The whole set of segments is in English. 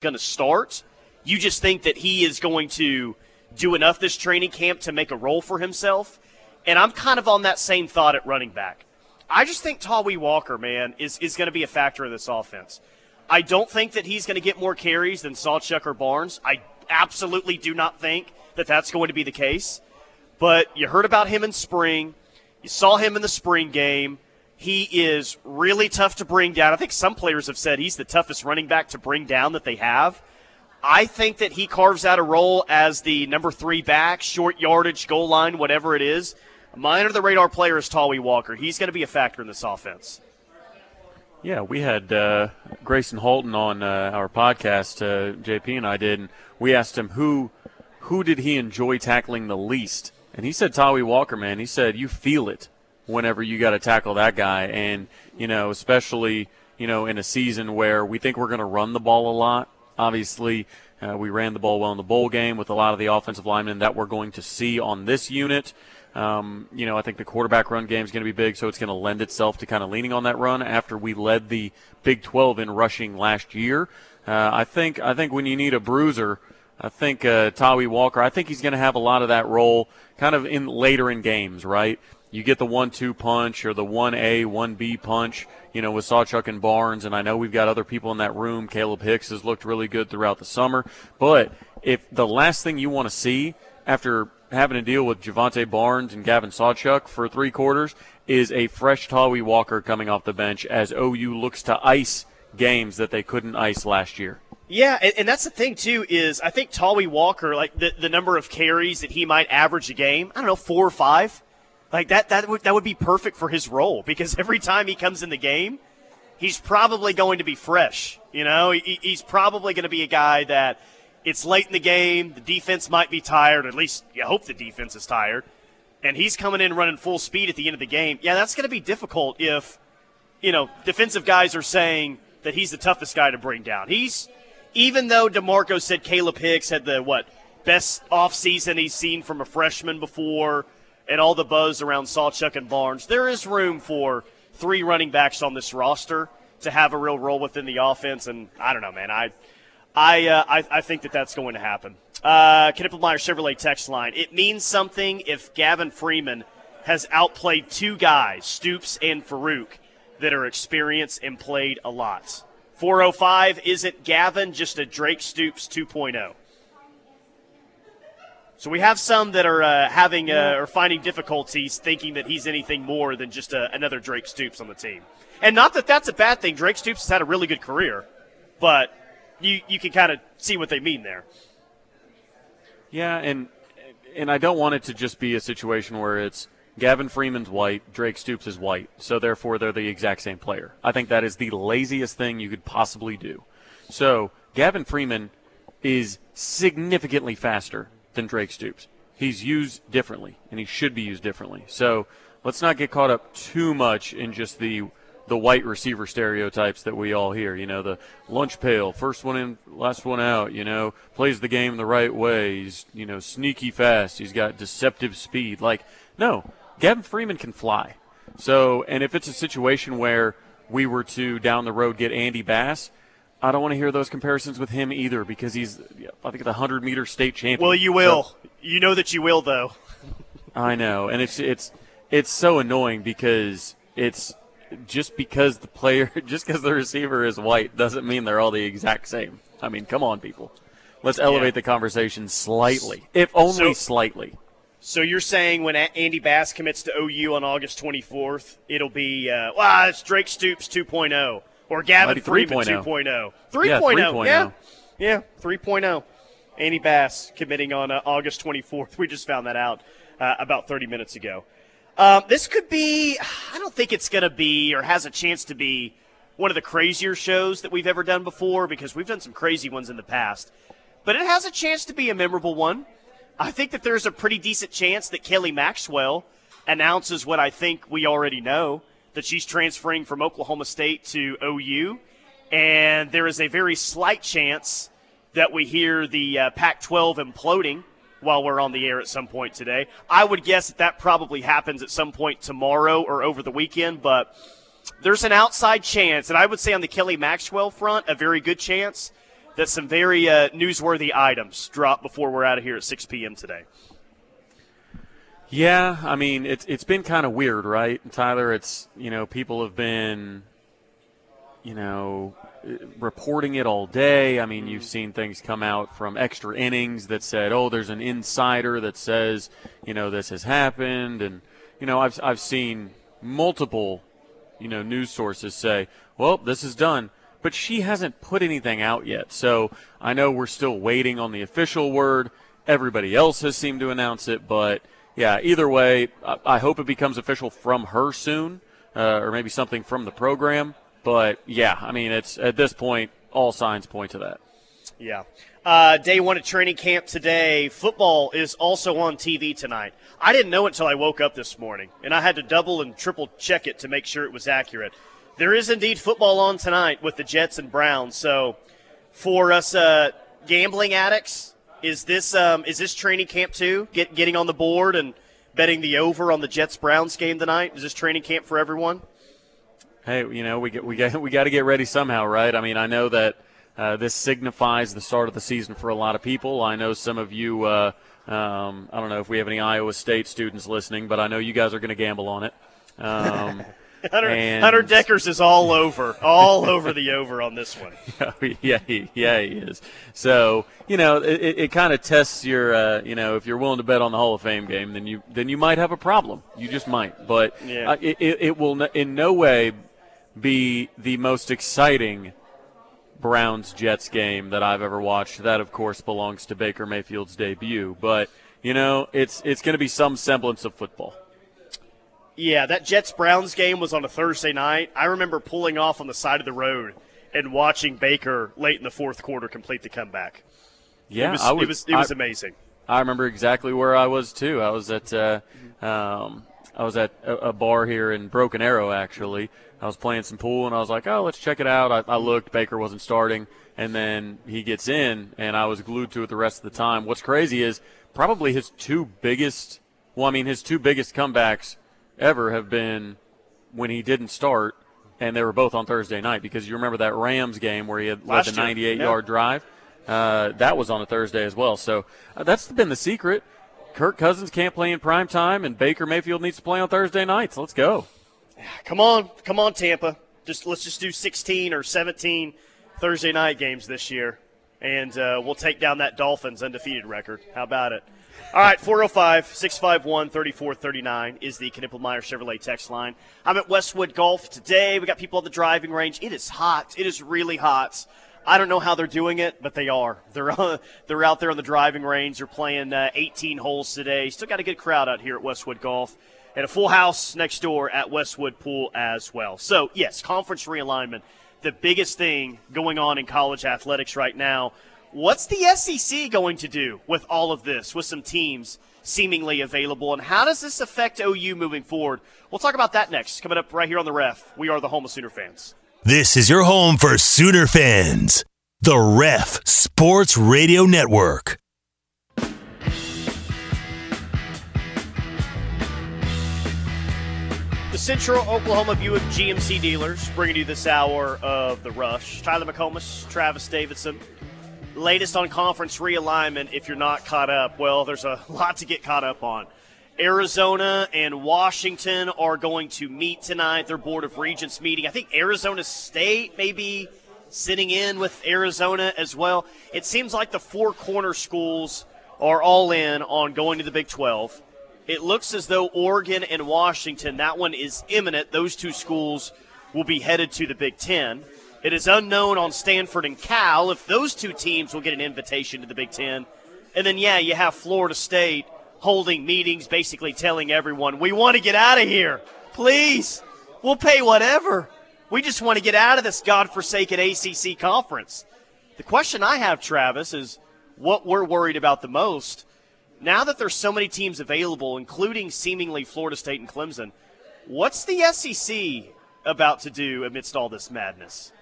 going to start. You just think that he is going to do enough this training camp to make a role for himself. And I'm kind of on that same thought at running back. I just think Tawee Walker, man, is, is going to be a factor in this offense. I don't think that he's going to get more carries than Sawchuk or Barnes. I absolutely do not think that that's going to be the case. But you heard about him in spring. You saw him in the spring game. He is really tough to bring down. I think some players have said he's the toughest running back to bring down that they have. I think that he carves out a role as the number three back, short yardage, goal line, whatever it is. My under the radar player is Tawee Walker. He's going to be a factor in this offense. Yeah, we had uh, Grayson Holton on uh, our podcast. Uh, JP and I did, and we asked him who who did he enjoy tackling the least, and he said Tawee Walker. Man, he said you feel it whenever you got to tackle that guy, and you know, especially you know in a season where we think we're going to run the ball a lot. Obviously, uh, we ran the ball well in the bowl game with a lot of the offensive linemen that we're going to see on this unit. Um, you know, I think the quarterback run game is going to be big, so it's going to lend itself to kind of leaning on that run after we led the Big 12 in rushing last year. Uh, I think I think when you need a bruiser, I think uh, Tawee Walker. I think he's going to have a lot of that role, kind of in later in games, right? You get the one-two punch or the one A, one B punch, you know, with Sawchuk and Barnes, and I know we've got other people in that room. Caleb Hicks has looked really good throughout the summer, but if the last thing you want to see after having to deal with Jovantae Barnes and Gavin Sawchuk for three quarters is a fresh Tawee Walker coming off the bench as OU looks to ice games that they couldn't ice last year. Yeah, and, and that's the thing too is I think Tawee Walker, like the, the number of carries that he might average a game, I don't know, four or five, like that that would that would be perfect for his role because every time he comes in the game, he's probably going to be fresh. You know, he, he's probably going to be a guy that it's late in the game. The defense might be tired. At least you hope the defense is tired. And he's coming in running full speed at the end of the game. Yeah, that's going to be difficult if, you know, defensive guys are saying that he's the toughest guy to bring down. He's, even though DeMarco said Caleb Hicks had the, what, best offseason he's seen from a freshman before and all the buzz around Sawchuk and Barnes, there is room for three running backs on this roster to have a real role within the offense. And I don't know, man. I I, uh, I, I, think that that's going to happen. Uh, Knippelmeyer Chevrolet text line. It means something if Gavin Freeman has outplayed two guys, Stoops and Farooq, that are experienced and played a lot. 405, isn't Gavin just a Drake Stoops 2.0? So we have some that are uh, having uh, or finding difficulties thinking that he's anything more than just a, another Drake Stoops on the team. And not that that's a bad thing. Drake Stoops has had a really good career, but you you can kind of see what they mean there. Yeah, and and I don't want it to just be a situation where it's Gavin Freeman's white, Drake Stoops is white, so therefore they're the exact same player. I think that is the laziest thing you could possibly do. So Gavin Freeman is significantly faster than Drake Stoops. He's used differently, and he should be used differently. So let's not get caught up too much in just the the white receiver stereotypes that we all hear. You know, the lunch pail, first one in, last one out. You know, plays the game the right way. He's you know sneaky fast. He's got deceptive speed. Like no, Gavin Freeman can fly. So, and if it's a situation where we were to down the road get Andy Bass, I don't want to hear those comparisons with him either because he's, I think, the 100 meter state champion. Well, you will. So, you know that you will, though. I know, and it's it's it's so annoying because it's just because the player, just because the receiver is white, doesn't mean they're all the exact same. I mean, come on, people. Let's elevate yeah. the conversation slightly, if only so, slightly. So you're saying when Andy Bass commits to OU on August 24th, it'll be, uh, well, it's Drake Stoops 2.0 or Gavin Freeman 3.0. 2.0. 3.0. Yeah, 3.0. Yeah, yeah 3.0. Andy Bass committing on uh, August 24th. We just found that out uh, about 30 minutes ago. Um, this could be, I don't think it's going to be or has a chance to be one of the crazier shows that we've ever done before because we've done some crazy ones in the past. But it has a chance to be a memorable one. I think that there's a pretty decent chance that Kelly Maxwell announces what I think we already know that she's transferring from Oklahoma State to OU. And there is a very slight chance that we hear the uh, Pac 12 imploding while we're on the air at some point today. I would guess that that probably happens at some point tomorrow or over the weekend, but there's an outside chance, and I would say on the Kelly Maxwell front, a very good chance that some very uh, newsworthy items drop before we're out of here at 6 p.m. today. Yeah, I mean it's it's been kind of weird, right, Tyler? It's you know people have been, you know, reporting it all day. I mean, you've mm. seen things come out from extra innings that said, "Oh, there's an insider that says, you know, this has happened," and you know, I've I've seen multiple, you know, news sources say, "Well, this is done." But she hasn't put anything out yet. So I know we're still waiting on the official word. Everybody else has seemed to announce it, but yeah, either way, I hope it becomes official from her soon, uh, or maybe something from the program. But yeah, I mean, it's at this point, all signs point to that. Yeah. Uh, day one of training camp today. Football is also on TV tonight. I didn't know until I woke up this morning, and I had to double and triple check it to make sure it was accurate. There is indeed football on tonight with the Jets and Browns. So, for us uh, gambling addicts, is this um, is this training camp too? Get getting on the board and betting the over on the Jets Browns game tonight. Is this training camp for everyone? hey, you know, we get, we get, we got to get ready somehow, right? I mean, I know that uh, this signifies the start of the season for a lot of people. I know some of you. Uh, um, I don't know if we have any Iowa State students listening, but I know you guys are going to gamble on it. Um, Hunter, and, Hunter Dekkers is all over, all over the over on this one. yeah, he, yeah, he is. So you know, it, it kind of tests your, uh, you know, if you're willing to bet on the Hall of Fame game, then you then you might have a problem. You just might, but yeah. uh, it, it will in no way be the most exciting Browns Jets game that I've ever watched. That, of course, belongs to Baker Mayfield's debut. But you know, it's it's going to be some semblance of football. Yeah, that Jets Browns game was on a Thursday night. I remember pulling off on the side of the road and watching Baker late in the fourth quarter complete the comeback. Yeah, it was, was it was, it was I, amazing. I remember exactly where I was too. I was at uh, um, I was at a, a bar here in Broken Arrow actually I was playing some pool and I was like, oh, let's check it out. I, I, looked, Baker wasn't starting, and then he gets in, and I was glued to it the rest of the time. What's crazy is probably his two biggest, well, I mean, his two biggest comebacks ever have been when he didn't start, and they were both on Thursday night because you remember that Rams game where he had led the 98 yard drive. Uh, that was on a Thursday as well. So uh, that's been the secret. Kirk Cousins can't play in prime time, and Baker Mayfield needs to play on Thursday nights. Let's go. Come on, come on, Tampa. Just let's just do 16 or 17 Thursday night games this year, and uh, we'll take down that Dolphins undefeated record. How about it? All right, 405 651 3439 is the Knippelmeyer Chevrolet text line. I'm at Westwood Golf today. We got people at the driving range. It is hot. It is really hot. I don't know how they're doing it, but they are. They're uh, they're out there on the driving range. They're playing uh, 18 holes today. Still got a good crowd out here at Westwood Golf and a full house next door at Westwood Pool as well. So, yes, conference realignment, the biggest thing going on in college athletics right now. What's the SEC going to do with all of this, with some teams seemingly available, and how does this affect OU moving forward? We'll talk about that next, coming up right here on the ref. We are the home of Sooner fans. This is your home for Sooner fans, the Ref Sports Radio Network. The Central Oklahoma Buick GMC dealers bringing you this hour of the rush. Tyler McComas, Travis Davidson. Latest on conference realignment. If you're not caught up, well, there's a lot to get caught up on. Arizona and Washington are going to meet tonight. Their Board of Regents meeting. I think Arizona State may be sitting in with Arizona as well. It seems like the four corner schools are all in on going to the Big 12. It looks as though Oregon and Washington, that one is imminent. Those two schools will be headed to the Big Ten. It is unknown on Stanford and Cal if those two teams will get an invitation to the Big Ten. And then, yeah, you have Florida State holding meetings, basically telling everyone, we want to get out of here. Please, we'll pay whatever. We just want to get out of this godforsaken ACC conference. The question I have, Travis, is what we're worried about the most now that there's so many teams available, including seemingly Florida State and Clemson, what's the SEC about to do amidst all this madness?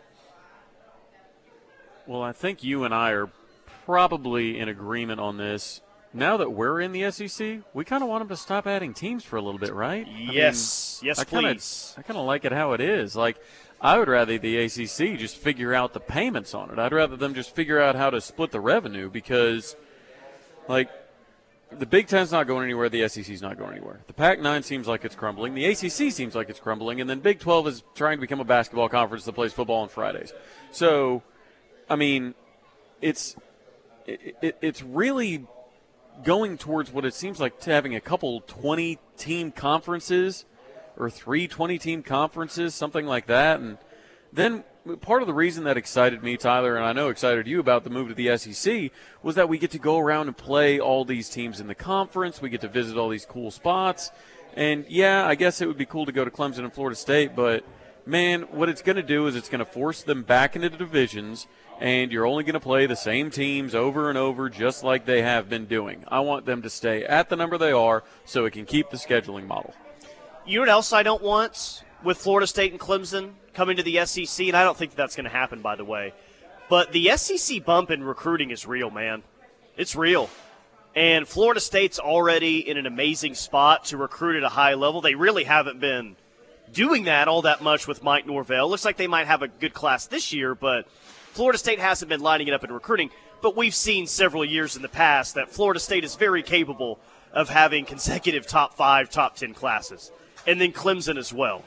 Well, I think you and I are probably in agreement on this. now that we're in the SEC, we kind of want them to stop adding teams for a little bit, right? Yes, I mean, yes, I kinda, please. I kind of like it how it is. Like, I would rather the ACC just figure out the payments on it. I'd rather them just figure out how to split the revenue because, like, the Big Ten's not going anywhere. The SEC's not going anywhere. The Pac-9 seems like it's crumbling. The ACC seems like it's crumbling, and then Big 12 is trying to become a basketball conference that plays football on Fridays. So, I mean, it's it, it, it's really going towards what it seems like to having a couple 20 team conferences or three 20 team conferences, something like that. And then part of the reason that excited me, Tyler, and I know excited you about the move to the SEC was that we get to go around and play all these teams in the conference. We get to visit all these cool spots. And yeah, I guess it would be cool to go to Clemson and Florida State, but man, what it's going to do is it's going to force them back into the divisions and you're only going to play the same teams over and over just like they have been doing. I want them to stay at the number they are so it can keep the scheduling model. You know what else I don't want with Florida State and Clemson coming to the SEC, and I don't think that's going to happen, by the way. But the SEC bump in recruiting is real, man. It's real. And Florida State's already in an amazing spot to recruit at a high level. They really haven't been doing that all that much with Mike Norvell. Looks like they might have a good class this year, but Florida State hasn't been lining it up in recruiting. But we've seen several years in the past that Florida State is very capable of having consecutive top five, top ten classes and then Clemson as well.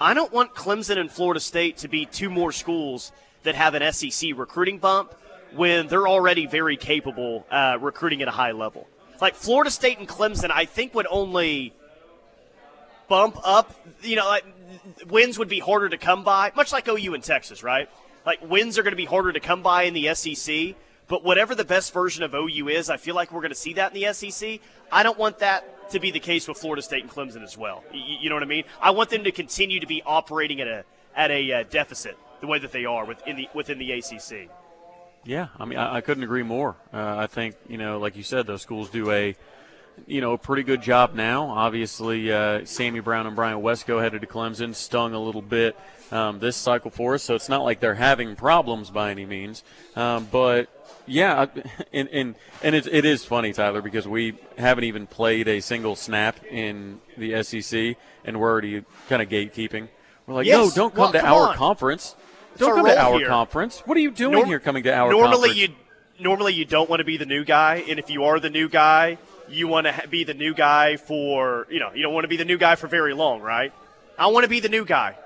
I don't want Clemson and Florida State to be two more schools that have an SEC recruiting bump when they're already very capable uh, recruiting at a high level. Like Florida State and Clemson, I think would only bump up. You know, like, wins would be harder to come by, much like OU and Texas, right? Like wins are going to be harder to come by in the SEC. But whatever the best version of OU is, I feel like we're going to see that in the SEC. I don't want that to be the case with Florida State and Clemson as well. You, you know what I mean? I want them to continue to be operating at a at a uh, deficit the way that they are within the within the ACC. Yeah, I mean, I, I couldn't agree more. Uh, I think you know, like you said, those schools do a you know, a pretty good job now. Obviously, uh, Sammy Brown and Bryant Wesco headed to Clemson, stung a little bit um, this cycle for us, so it's not like they're having problems by any means. Um, but yeah, and and, and it, it is funny, Tyler, because we haven't even played a single snap in the SEC, and we're already kind of gatekeeping. We're like, Yes. no, don't come Well, to come our on. conference. Don't come to our here. conference. What are you doing Norm- here coming to our normally conference? you normally you don't want to be the new guy, and if you are the new guy, you want to ha- be the new guy for you know you don't want to be the new guy for very long, right? I want to be the new guy.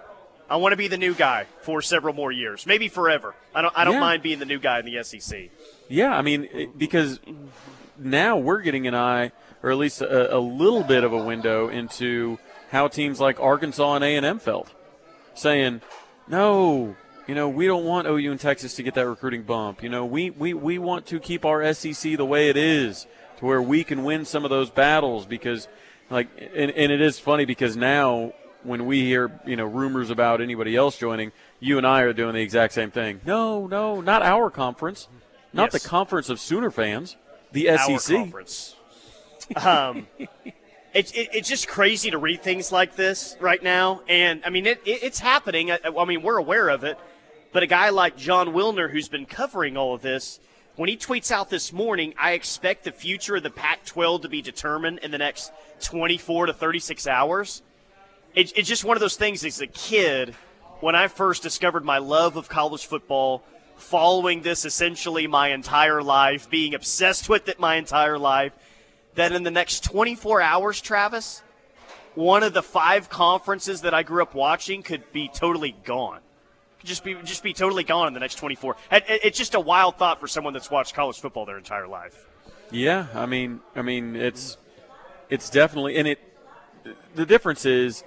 I want to be the new guy for several more years, maybe forever. I don't I don't Yeah. mind being the new guy in the SEC. Yeah, I mean, because now we're getting an eye, or at least a, a little bit of a window into how teams like Arkansas and A and M felt, saying, "No, you know, we don't want OU and Texas to get that recruiting bump. You know, we we, we want to keep our SEC the way it is, to where we can win some of those battles because, like, and, and it is funny because now." When we hear, you know, rumors about anybody else joining, you and I are doing the exact same thing. No, no, not our conference. Not Yes. the conference of Sooner fans, the Our SEC. conference. Um, it, it, it's just crazy to read things like this right now, and I mean it, it, it's happening. I, I mean we're aware of it, but a guy like Jon Wilner, who's been covering all of this, when he tweets out this morning, I expect the future of the Pac-12 to be determined in the next 24 to 36 hours. It, it's just one of those things. As a kid, when I first discovered my love of college football, following this essentially my entire life, being obsessed with it my entire life, that in the next 24 hours, Travis, one of the five conferences that I grew up watching could be totally gone. Could just be just be totally gone in the next 24. It- it- It's just a wild thought for someone that's watched college football their entire life. Yeah, I mean, I mean, it's it's definitely, and it. The difference is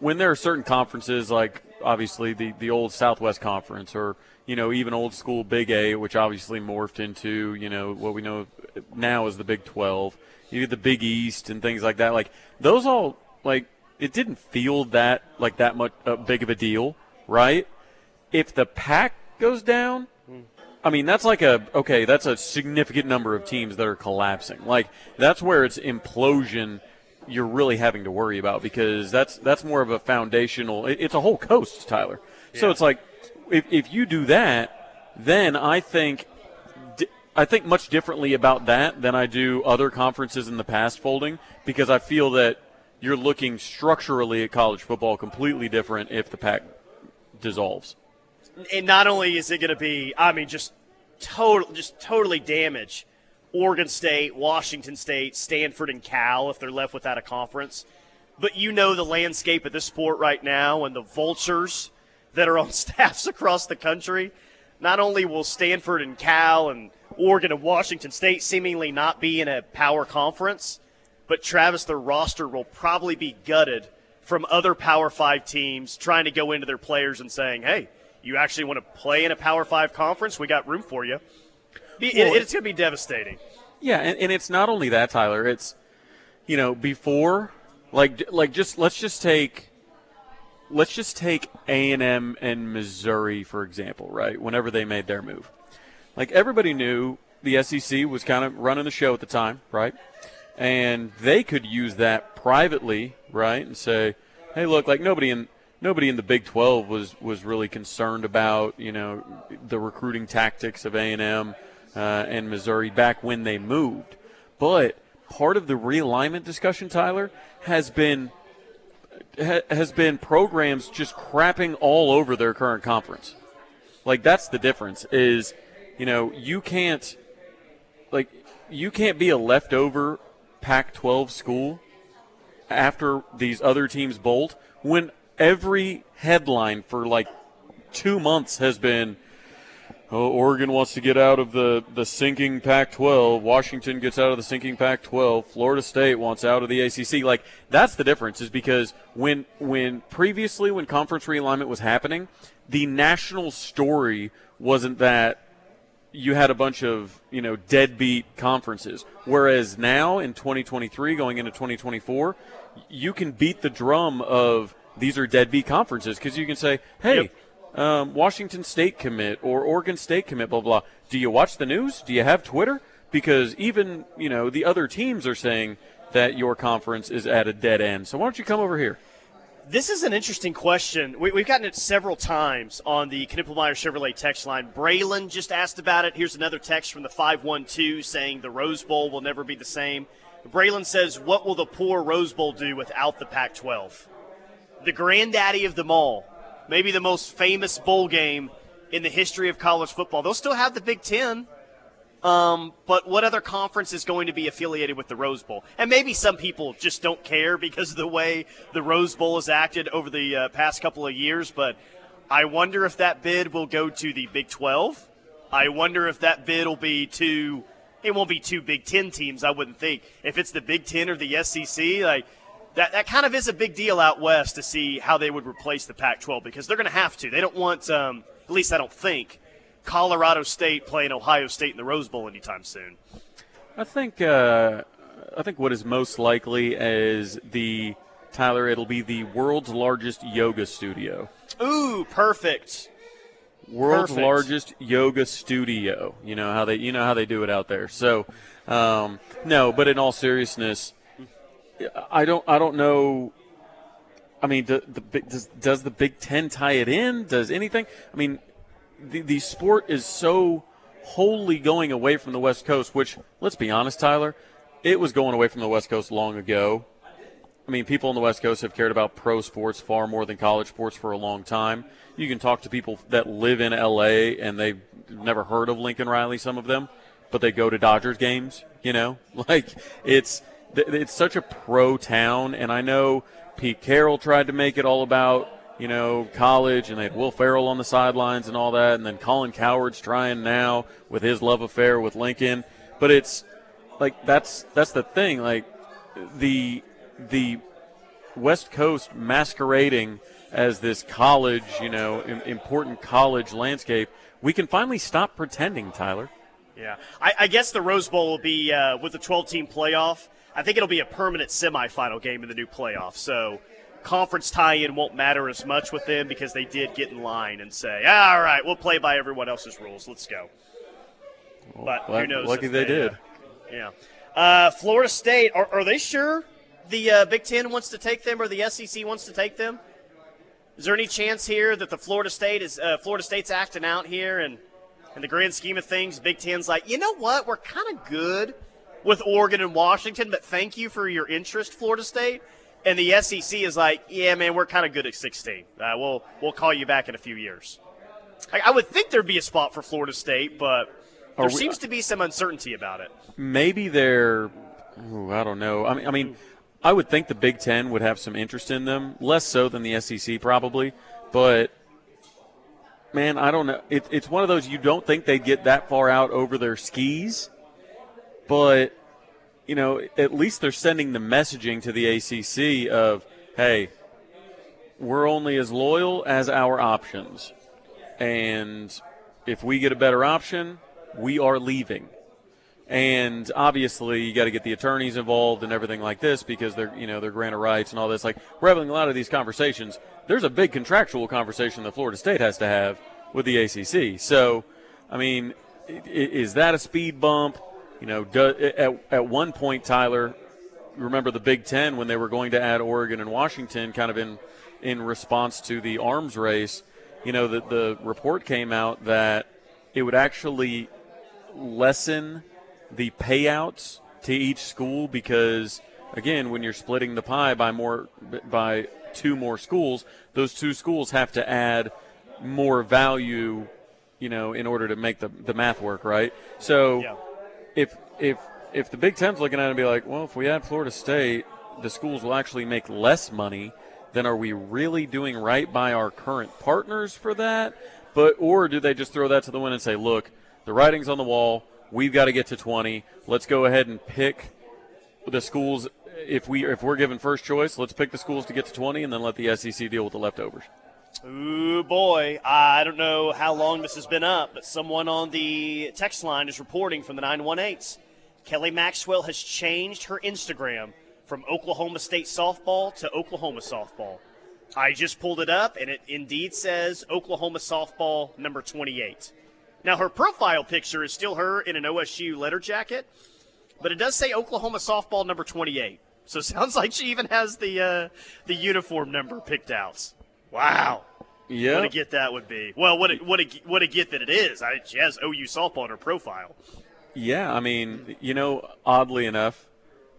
when there are certain conferences, like obviously the the old Southwest Conference, or you know even old school Big A, which obviously morphed into you know what we know now as the Big Twelve. You get the Big East and things like that. Like those all like it didn't feel that like that much uh, big of a deal, right? If the pack goes down, I mean, that's like a okay. That's a significant number of teams that are collapsing. Like that's where it's implosion. You're really having to worry about because that's that's more of a foundational. it- It's a whole coast, Tyler. So it's like if if you do that, then I think I think much differently about that than I do other conferences in the past folding because I feel that you're looking structurally at college football completely different if the pack dissolves. And not only is it going to be, I mean, just total, just totally damage Oregon State, Washington State, Stanford, and Cal if they're left without a conference. But you know the landscape of this sport right now and the vultures that are on staffs across the country. Not only will Stanford and Cal and Oregon and Washington State seemingly not be in a power conference, but Travis, their roster will probably be gutted from other Power Five teams trying to go into their players and saying, hey, you actually want to play in a Power Five conference? We got room for you. It, well, it's going to be devastating. Yeah, and, and it's not only that, Tyler. It's, you know, before, like, like just let's just take let's just take A&M and Missouri for example, right? Whenever they made their move. Like everybody knew the SEC was kind of running the show at the time, right? And they could use that privately, right? And say, "Hey, look, like nobody in nobody in the Big 12 was was really concerned about, you know, the recruiting tactics of A&M uh, and Missouri back when they moved." But part of the realignment discussion, Tyler, has been has been programs just crapping all over their current conference. Like that's the difference is, you know, you can't like you can't be a leftover Pac-12 school after these other teams bolt when every headline for like 2 months has been Oh, Oregon wants to get out of the, the sinking Pac 12. Washington gets out of the sinking Pac 12. Florida State wants out of the ACC. Like, that's the difference, is because when, when previously, when conference realignment was happening, the national story wasn't that you had a bunch of, you know, deadbeat conferences. Whereas now in 2023, going into 2024, you can beat the drum of these are deadbeat conferences because you can say, hey, yep um, Washington State commit or Oregon State commit, blah, blah. Do you watch the news? Do you have Twitter? Because even, you know, the other teams are saying that your conference is at a dead end. So why don't you come over here? This is an interesting question. We, have gotten it several times on the Knippelmeyer Chevrolet text line. Braylon just asked about it. Here's another text from the 512 saying the Rose Bowl will never be the same. Braylon says, What will the poor Rose Bowl do without the Pac 12? The granddaddy of them all maybe the most famous bowl game in the history of college football. They'll still have the Big Ten. Um, but what other conference is going to be affiliated with the Rose Bowl? And maybe some people just don't care because of the way the Rose Bowl has acted over the uh, past couple of years. But I wonder if that bid will go to the Big 12. I wonder if that bid will be to. It won't be two Big Ten teams, I wouldn't think. If it's the Big Ten or the SEC, like that, that kind of is a big deal out west to see how they would replace the Pac 12 because they're going to have to. They don't want, um, at least I don't think, Colorado State playing Ohio State in the Rose Bowl anytime soon. I think uh, I think what is most likely is the Tyler. It'll be the world's largest yoga studio. Ooh, perfect. World's perfect. largest yoga studio. You know how they you know how they do it out there. So um, no, but in all seriousness, I don't. I don't know. I mean, do, the, does does the Big Ten tie it in? Does anything? I mean, the the sport is so wholly going away from the West Coast. Which, let's be honest, Tyler, it was going away from the West Coast long ago. I mean, people on the West Coast have cared about pro sports far more than college sports for a long time. You can talk to people that live in LA and they've never heard of Lincoln Riley, some of them, but they go to Dodgers games, you know? Like, it's it's such a pro town, and I know Pete Carroll tried to make it all about you know college, and they had Will Ferrell on the sidelines and all that, and then Colin Cowherd's trying now with his love affair with Lincoln, but it's like that's that's the thing, like the the West Coast masquerading as this college, you know, important college landscape. We can finally stop pretending, Tyler. Yeah, I, I guess the Rose Bowl will be uh, with the 12-team playoff. I think it'll be a permanent semifinal game in the new playoff. So conference tie-in won't matter as much with them because they did get in line and say, "All right, we'll play by everyone else's rules. Let's go." Well, but who knows? Lucky they, they, did. Uh, yeah. Uh, Florida State. Are, are, they sure the uh, Big Ten wants to take them or the SEC wants to take them? Is there any chance here that the Florida State is uh, Florida State's acting out here and in the grand scheme of things, Big Ten's like, you know what? We're kind of good with Oregon and Washington, but thank you for your interest, Florida State. And the SEC is like, yeah, man, we're kind of good at 16. Uh, we'll we'll call you back in a few years. I, I would think there'd be a spot for Florida State, but there we, seems to be some uncertainty about it. Maybe they're, ooh, I don't know. I mean, I mean, I would think the Big Ten would have some interest in them, less so than the SEC probably, but man, I don't know. It, it's one of those you don't think they'd get that far out over their skis, but you know, at least they're sending the messaging to the ACC of, hey, we're only as loyal as our options, and if we get a better option, we are leaving. And obviously, you got to get the attorneys involved and everything like this because they're, you know, they're of rights and all this. Like we're having a lot of these conversations. There's a big contractual conversation that Florida State has to have with the ACC. So, I mean, is that a speed bump? You know, do, at, at one point, Tyler, remember the Big Ten when they were going to add Oregon and Washington, kind of in in response to the arms race. You know, the the report came out that it would actually lessen the payouts to each school because again, when you're splitting the pie by more by two more schools, those two schools have to add more value, you know, in order to make the, the math work, right? So yeah. If if if the Big Ten's looking at it and be like, well, if we add Florida State, the schools will actually make less money, then are we really doing right by our current partners for that? But or do they just throw that to the wind and say, look, the writing's on the wall. We've got to get to 20. Let's go ahead and pick the schools. If we if we're given first choice, let's pick the schools to get to 20, and then let the SEC deal with the leftovers. Ooh, boy. I don't know how long this has been up, but someone on the text line is reporting from the 918s. Kelly Maxwell has changed her Instagram from Oklahoma State softball to Oklahoma softball. I just pulled it up, and it indeed says Oklahoma softball number 28. Now, her profile picture is still her in an OSU letter jacket, but it does say Oklahoma softball number 28. So sounds like she even has the uh, the uniform number picked out. Wow. Yeah. What a get that would be. Well, what a, what a, what a get that it is. I, she has OU softball on her profile. Yeah, I mean, you know, oddly enough,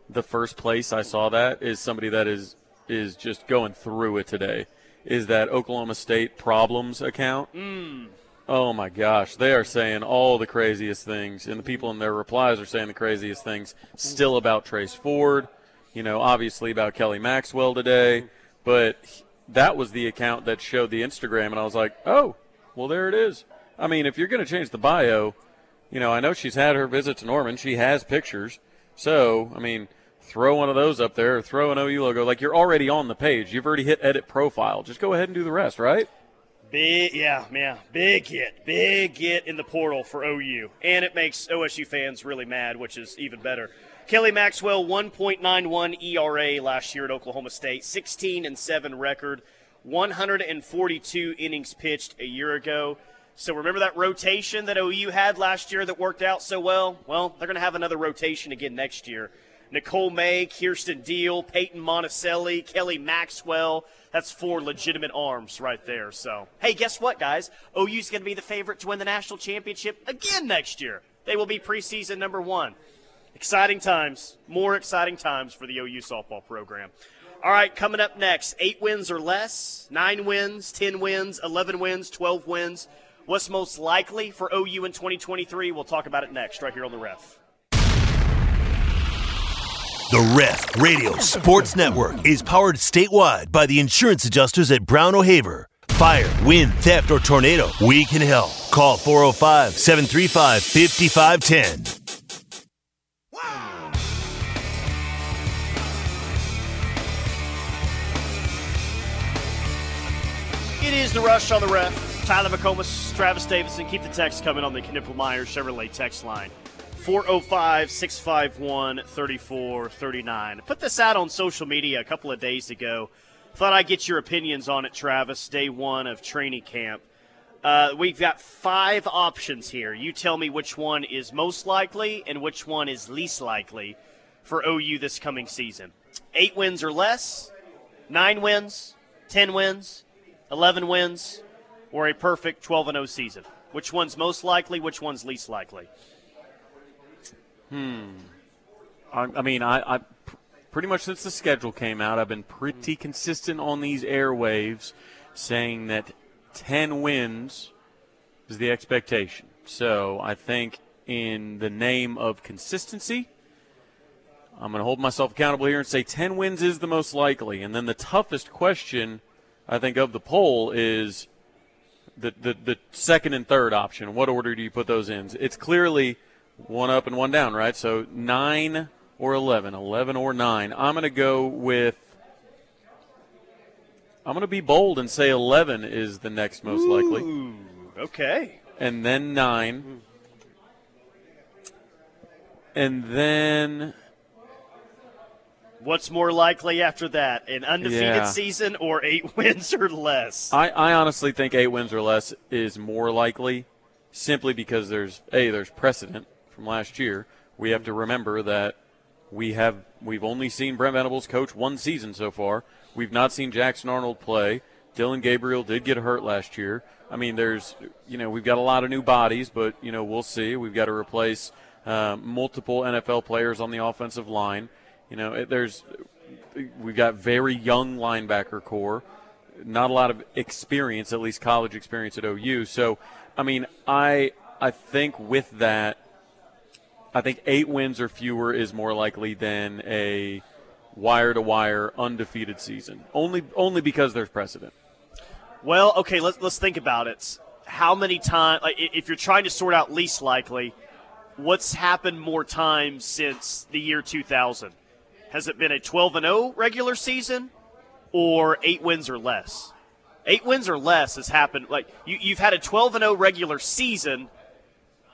the first place I saw that is somebody that is is just going through it today. Is that Oklahoma State problems account? Mm. Oh my gosh, they are saying all the craziest things, and the people in their replies are saying the craziest things. Still about Trace Ford, you know, obviously about Kelly Maxwell today, but that was the account that showed the Instagram, and I was like, oh, well, there it is. I mean, if you're going to change the bio, you know, I know she's had her visit to Norman. She has pictures. So, I mean, throw one of those up there, throw an OU logo. Like you're already on the page. You've already hit edit profile. Just go ahead and do the rest, right? Big, yeah, man, big hit, big hit in the portal for OU, and it makes OSU fans really mad, which is even better. Kelly Maxwell, 1.91 ERA last year at Oklahoma State, 16 and 7 record, 142 innings pitched a year ago. So remember that rotation that OU had last year that worked out so well? Well, they're going to have another rotation again next year. Nicole May, Kierston Deal, Paytn Monticelli, Kelly Maxwell. That's four legitimate arms right there. So, hey, guess what, guys? OU's going to be the favorite to win the national championship again next year. They will be preseason number one. Exciting times, more exciting times for the OU softball program. All right, coming up next, eight wins or less, nine wins, 10 wins, 11 wins, 12 wins. What's most likely for OU in 2023? We'll talk about it next, right here on the ref. The Ref Radio Sports Network is powered statewide by the insurance adjusters at Brown O'Haver. Fire, wind, theft, or tornado, we can help. Call 405 735 5510. It is the rush on the ref. Tyler McComas, Travis Davidson. Keep the text coming on the Knippelmeyer Chevrolet text line. 405 651 3439. Put this out on social media a couple of days ago. Thought I'd get your opinions on it, Travis. Day one of training camp. Uh, we've got five options here. You tell me which one is most likely and which one is least likely for OU this coming season. Eight wins or less, nine wins, ten wins, 11 wins, or a perfect 12 0 season? Which one's most likely? Which one's least likely? Hmm. I, I mean, I, I pretty much since the schedule came out, I've been pretty consistent on these airwaves, saying that ten wins is the expectation. So I think in the name of consistency, I'm going to hold myself accountable here and say 10 wins is the most likely. And then the toughest question, I think, of the poll is the, the, the second and third option. What order do you put those in? It's clearly one up and one down, right? So 9 or 11, 11 or 9. I'm going to go with. I'm going to be bold and say 11 is the next most Ooh, likely. Okay. And then 9. And then What's more likely after that, an undefeated Yeah. season or eight wins or less? I, I honestly think eight wins or less is more likely, simply because there's a there's precedent from last year. We have to remember that we have we've only seen Brent Venables coach one season so far. We've not seen Jackson Arnold play. Dillon Gabriel did get hurt last year. I mean, there's you know we've got a lot of new bodies, but you know we'll see. We've got to replace uh, multiple NFL players on the offensive line. You know, it, there's we've got very young linebacker corps, not a lot of experience, at least college experience at OU. So, I mean, I I think with that, I think eight wins or fewer is more likely than a wire to wire undefeated season. Only only because there's precedent. Well, okay, let's let's think about it. How many times? Like, if you're trying to sort out least likely, what's happened more times since the year 2000? Has it been a 12 and 0 regular season, or eight wins or less? Eight wins or less has happened. Like you, you've had a 12 and 0 regular season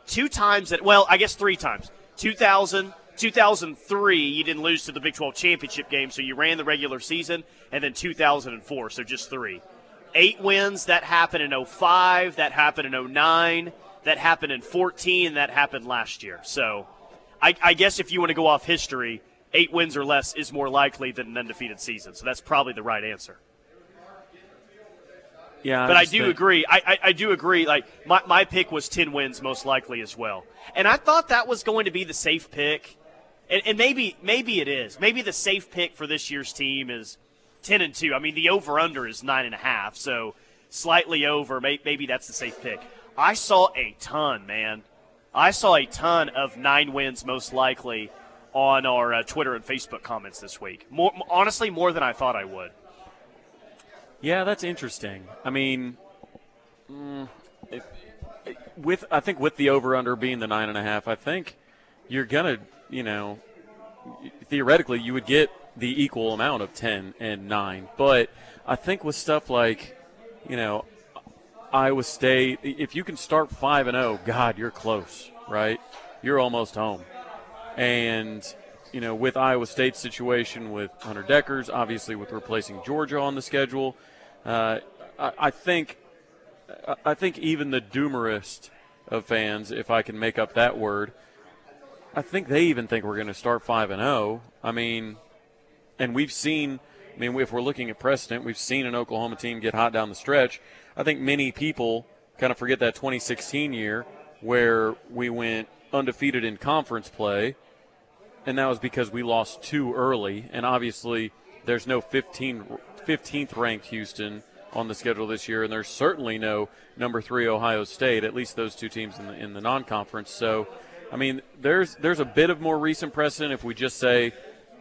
two times. At well, I guess three times. 2000, 2003, you didn't lose to the Big 12 championship game, so you ran the regular season, and then 2004, so just three. Eight wins, that happened in 05, that happened in 09, that happened in 14, and that happened last year. So I, I guess if you want to go off history, eight wins or less is more likely than an undefeated season. So that's probably the right answer. Yeah, But I just do think- agree. I, I, I do agree. Like my, my pick was ten wins most likely as well, and I thought that was going to be the safe pick, and, and maybe maybe it is. Maybe the safe pick for this year's team is ten and two. I mean, the over under is nine and a half, so slightly over. May, maybe that's the safe pick. I saw a ton, man. I saw a ton of nine wins most likely on our uh, Twitter and Facebook comments this week. More honestly, more than I thought I would. Yeah, that's interesting. I mean, mm, if, with I think with the over under being the nine and a half, I think you're gonna, you know, theoretically you would get the equal amount of ten and nine. But I think with stuff like, you know, Iowa State, if you can start five and zero, God, you're close, right? You're almost home. And you know, with Iowa State's situation with Hunter Dekkers, obviously with replacing Georgia on the schedule, uh, I, I think I- think even the doomerist of fans, if I can make up that word, I think they even think we're going to start five and zero. I mean, and we've seen. I mean, if we're looking at precedent, we've seen an Oklahoma team get hot down the stretch. I think many people kind of forget that 2016 year where we went undefeated in conference play, and that was because we lost too early. And obviously, there's no 15, 15th ranked Houston on the schedule this year, and there's certainly no number three Ohio State. At least those two teams in the in the non-conference. So, I mean, there's there's a bit of more recent precedent if we just say,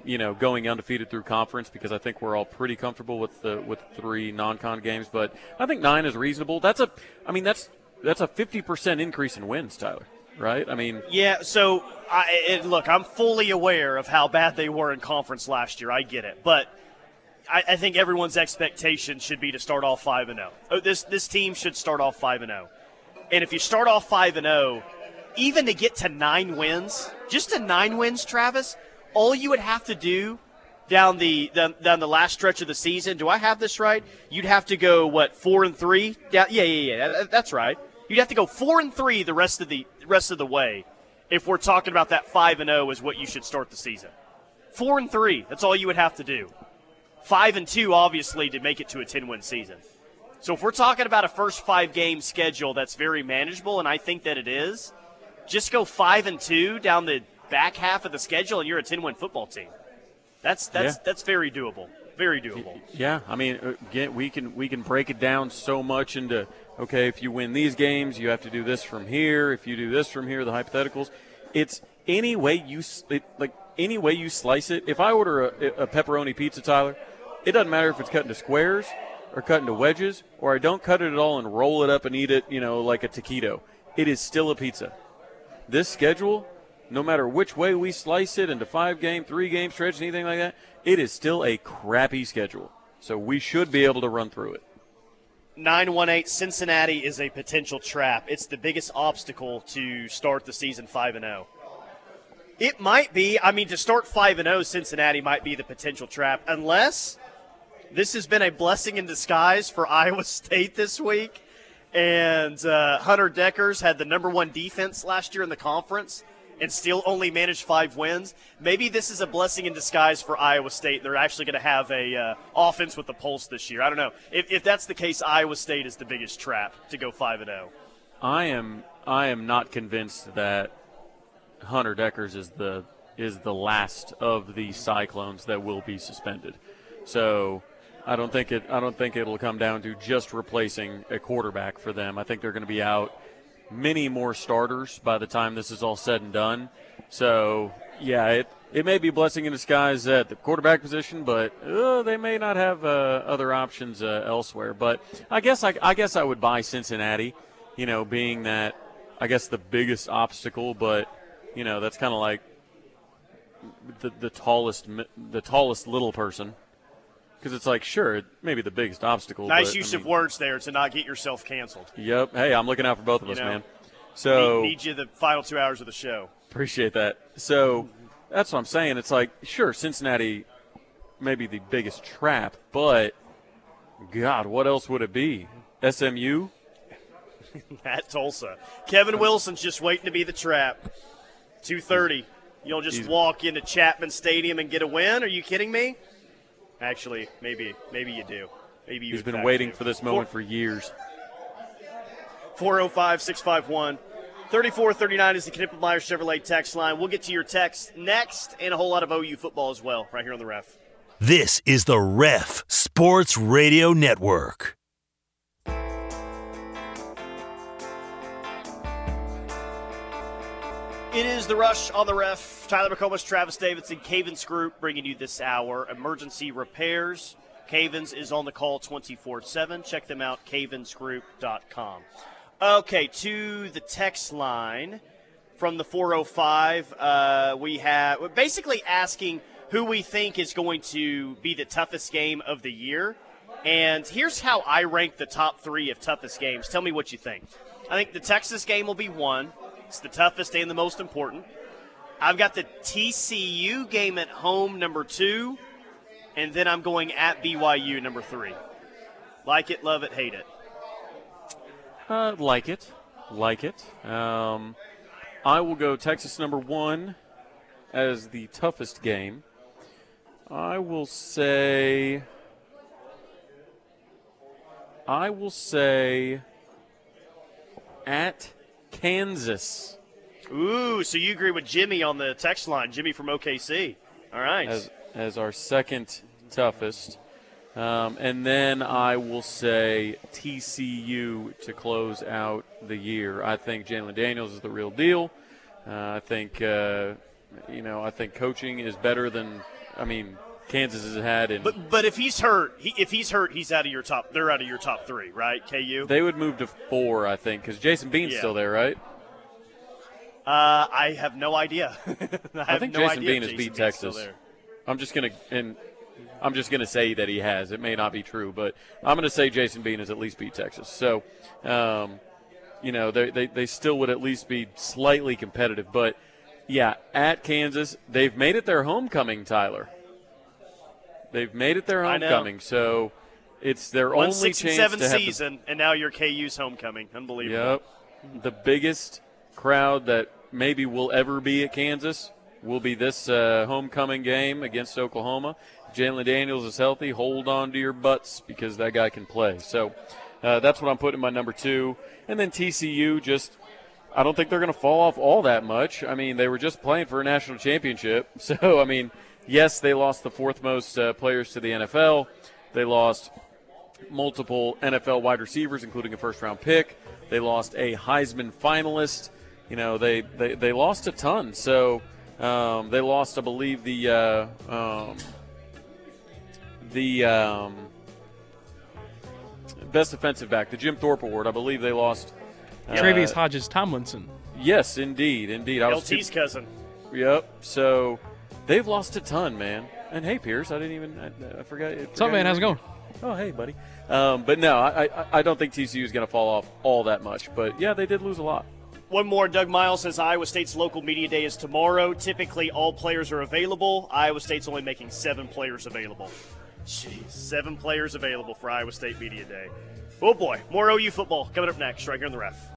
you know, going undefeated through conference because I think we're all pretty comfortable with the with three non-con games. But I think nine is reasonable. That's a, I mean, that's that's a 50% increase in wins, Tyler. Right? I mean, Yeah, so I, and look, I'm fully aware of how bad they were in conference last year. I get it, but I, I think everyone's expectation should be to start off five and zero. This this team should start off five and zero, and if you start off five and zero, even to get to nine wins, just to nine wins, Travis, all you would have to do down the down, down the last stretch of the season. Do I have this right? You'd have to go what four and three? Yeah, yeah, yeah, yeah. that- That's right. You'd have to go four and three the rest of the rest of the way. If we're talking about that five and zero is what you should start the season. Four and three. That's all you would have to do. Five and two, obviously, to make it to a ten win season. So if we're talking about a first five game schedule that's very manageable, and I think that it is, just go five and two down the back half of the schedule, and you're a ten win football team. That's that's Yeah. that's very doable. Very doable. Yeah, I mean, uh, again, we can we can break it down so much into okay, if you win these games, you have to do this from here. If you do this from here, the hypotheticals. It's any way you it, like any way you slice it. If I order a, a pepperoni pizza, Tyler, it doesn't matter if it's cut into squares or cut into wedges, or I don't cut it at all and roll it up and eat it, you know, like a taquito. It is still a pizza. This schedule, no matter which way we slice it into five game, three game stretch, anything like that, it is still a crappy schedule. So we should be able to run through it. 918 Cincinnati is a potential trap. It's the biggest obstacle to start the season 5 and 0. It might be, I mean to start 5 and 0 Cincinnati might be the potential trap unless this has been a blessing in disguise for Iowa State this week and uh, Hunter Dekkers had the number 1 defense last year in the conference and still only managed 5 wins. Maybe this is a blessing in disguise for Iowa State. They're actually going to have a uh, offense with the pulse this year. I don't know. If, if that's the case, Iowa State is the biggest trap to go 5 and oh. 0. I am I am not convinced that Hunter Dekkers is the is the last of the Cyclones that will be suspended. So I don't think it I don't think it'll come down to just replacing a quarterback for them. I think they're going to be out many more starters by the time this is all said and done. So yeah, it it may be a blessing in disguise at the quarterback position, but uh, they may not have uh, other options uh, elsewhere. But I guess I, I guess I would buy Cincinnati, you know, being that I guess the biggest obstacle, but you know that's kind of like the the tallest the tallest little person. Because it's like, sure, it may be the biggest obstacle. Nice but, I use mean, of words there to not get yourself canceled. Yep. Hey, I'm looking out for both of You us, know, man. So need, need you the final two hours of the show. Appreciate that. So that's what I'm saying. It's like, sure, Cincinnati may be the biggest trap, but God, what else would it be? SMU? at Tulsa. Kevin Wilson's just waiting to be the trap. 2:30. You'll just walk into Chapman Stadium and get a win? Are you kidding me? Actually, maybe maybe you do. Maybe you He's in been waiting do. for this moment for years. 405 651 3439 is the Knippelmeyer Chevrolet text line. We'll get to your text next and a whole lot of OU football as well, right here on the ref. This is the Ref Sports Radio Network. It is the rush on the ref. Tyler McComas, Travis Davidson, Cavens Group bringing you this hour. Emergency repairs. Cavens is on the call 24 7. Check them out, cavensgroup.com. Okay, to the text line from the 405. Uh, we have we're basically asking who we think is going to be the toughest game of the year. And here's how I rank the top three of toughest games. Tell me what you think. I think the Texas game will be one. It's the toughest and the most important. I've got the TCU game at home, number two. And then I'm going at BYU, number three. Like it, love it, hate it. Uh, like it. Like it. Um, I will go Texas number one as the toughest game. I will say. I will say at Kansas Ooh, so you agree with Jimmy on the text line, Jimmy from OKC. All right. as as our second toughest. Um, and then I will say TCU to close out the year. I think Jalon Daniels is the real deal. Uh, I think uh, you know I think coaching is better than I mean Kansas has had, and but but if he's hurt, he, if he's hurt, he's out of your top. They're out of your top three, right? KU. they would move to four. I think because Jason Bean's Yeah. still there, right? Uh, I have no idea. I, have think no Jason idea Bean has Jason beat Bean's Texas. I'm just gonna and I'm just gonna say that he has. It may not be true, but I'm gonna say Jason Bean has at least beat Texas. So, um, you know, they, they they still would at least be slightly competitive. But yeah, at Kansas, they've made it their homecoming. Tyler, they've made it their homecoming. So it's their One only six and chance seven to have the season, and now you're KU's homecoming. Unbelievable. Yep. The biggest crowd that maybe will ever be at Kansas will be this uh, homecoming game against Oklahoma. Jalon Daniels is healthy. Hold on to your butts because that guy can play. So uh, that's what I'm putting in my number two. And then TCU just. I don't think they're going to fall off all that much. I mean, they were just playing for a national championship. So, I mean, yes, they lost the fourth most uh, players to the NFL. They lost multiple NFL wide receivers, including a first round pick. They lost a Heisman finalist. You know, they, they, they lost a ton. So um, they lost, I believe, the uh, um, the um, best defensive back, the Jim Thorpe Award. I believe they lost. Uh, Tre'Vius Hodges Tomlinson. Yes, indeed, indeed. I was LT's too- cousin. Yep. So they've lost a ton, man. And hey, Pierce, I didn't even I, I forgot. I What's up, man? How's it going? Oh, hey, buddy. Um, but no, I, I I don't think TCU is going to fall off all that much. But yeah, they did lose a lot. One more. Doug Miles says Iowa State's local media day is tomorrow. Typically, all players are available. Iowa State's only making seven players available. Jeez, seven players available for Iowa State media day. Oh boy, more OU football coming up next right here on the ref.